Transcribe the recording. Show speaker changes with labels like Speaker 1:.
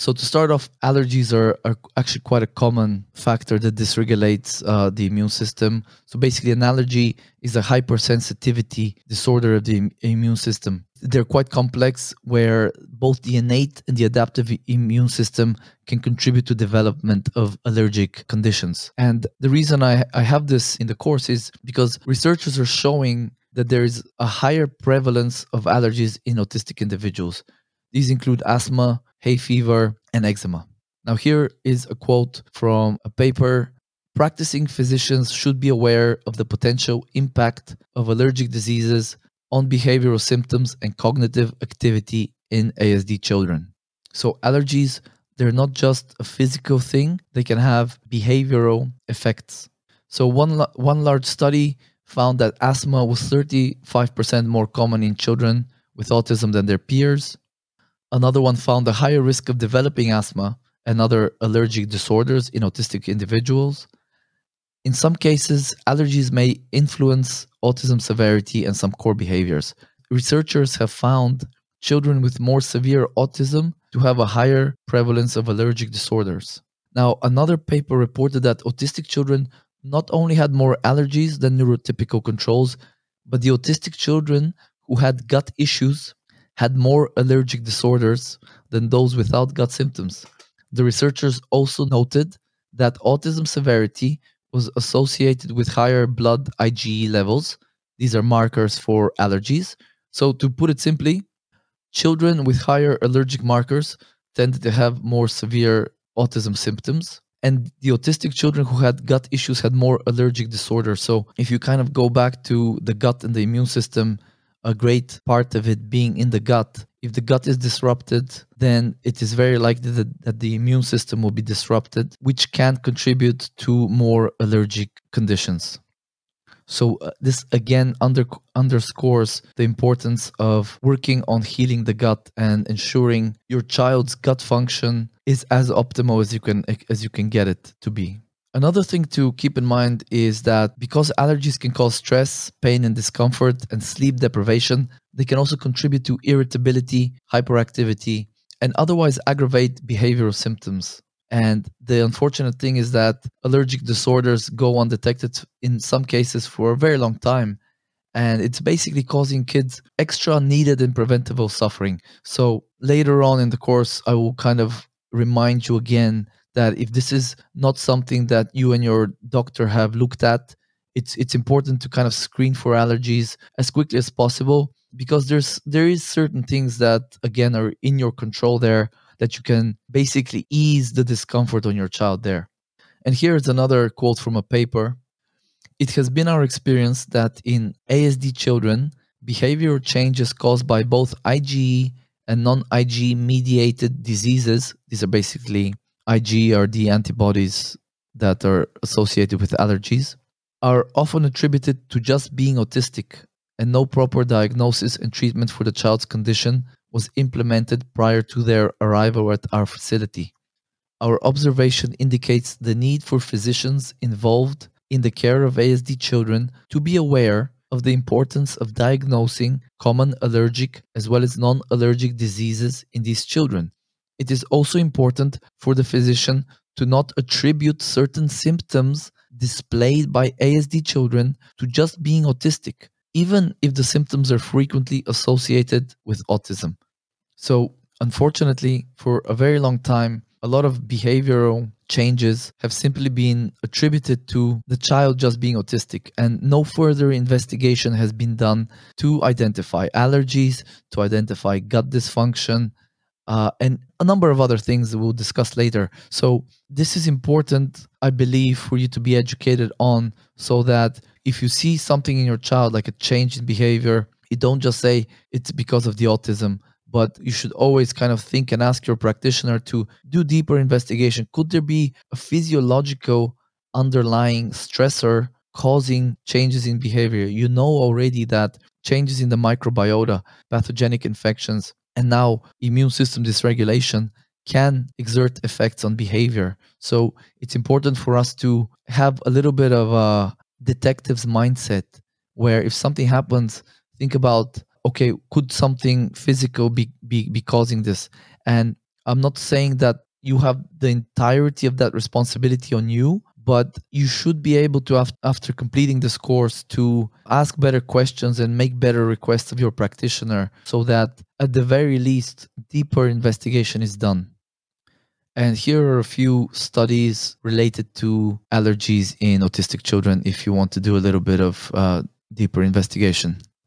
Speaker 1: So to start off, allergies are, are actually quite a common factor that dysregulates uh, the immune system. So basically, an allergy is a hypersensitivity disorder of the Im- immune system. They're quite complex, where both the innate and the adaptive immune system can contribute to development of allergic conditions. And the reason I, I have this in the course is because researchers are showing that there is a higher prevalence of allergies in autistic individuals. These include asthma, hay fever, and eczema. Now, here is a quote from a paper Practicing physicians should be aware of the potential impact of allergic diseases on behavioral symptoms and cognitive activity in ASD children. So, allergies, they're not just a physical thing, they can have behavioral effects. So, one, one large study found that asthma was 35% more common in children with autism than their peers. Another one found a higher risk of developing asthma and other allergic disorders in autistic individuals. In some cases, allergies may influence autism severity and some core behaviors. Researchers have found children with more severe autism to have a higher prevalence of allergic disorders. Now, another paper reported that autistic children not only had more allergies than neurotypical controls, but the autistic children who had gut issues had more allergic disorders than those without gut symptoms. The researchers also noted that autism severity was associated with higher blood IgE levels. These are markers for allergies. So, to put it simply, children with higher allergic markers tended to have more severe autism symptoms. And the autistic children who had gut issues had more allergic disorders. So, if you kind of go back to the gut and the immune system, a great part of it being in the gut. If the gut is disrupted, then it is very likely that, that the immune system will be disrupted, which can contribute to more allergic conditions. So, uh, this again under, underscores the importance of working on healing the gut and ensuring your child's gut function is as optimal as you can as you can get it to be. Another thing to keep in mind is that because allergies can cause stress, pain, and discomfort, and sleep deprivation, they can also contribute to irritability, hyperactivity, and otherwise aggravate behavioral symptoms. And the unfortunate thing is that allergic disorders go undetected in some cases for a very long time. And it's basically causing kids extra needed and preventable suffering. So later on in the course, I will kind of remind you again that if this is not something that you and your doctor have looked at, it's it's important to kind of screen for allergies as quickly as possible because there's there is certain things that again are in your control there that you can basically ease the discomfort on your child there. And here's another quote from a paper. It has been our experience that in ASD children, behavioral changes caused by both IgE and non IgE mediated diseases, these are basically Ig are the antibodies that are associated with allergies, are often attributed to just being autistic, and no proper diagnosis and treatment for the child's condition was implemented prior to their arrival at our facility. Our observation indicates the need for physicians involved in the care of ASD children to be aware of the importance of diagnosing common allergic as well as non allergic diseases in these children it is also important for the physician to not attribute certain symptoms displayed by ASD children to just being autistic, even if the symptoms are frequently associated with autism. So, unfortunately, for a very long time, a lot of behavioral changes have simply been attributed to the child just being autistic, and no further investigation has been done to identify allergies, to identify gut dysfunction, uh, and a number of other things that we'll discuss later. So, this is important, I believe, for you to be educated on so that if you see something in your child, like a change in behavior, you don't just say it's because of the autism, but you should always kind of think and ask your practitioner to do deeper investigation. Could there be a physiological underlying stressor causing changes in behavior? You know already that changes in the microbiota, pathogenic infections, and now immune system dysregulation can exert effects on behavior. So it's important for us to have a little bit of a detective's mindset where if something happens, think about okay, could something physical be, be, be causing this? And I'm not saying that you have the entirety of that responsibility on you, but you should be able to, after completing this course, to ask better questions and make better requests of your practitioner so that at the very least, deeper investigation is done. And here are a few studies related to allergies in autistic children if you want to do a little bit of uh, deeper investigation.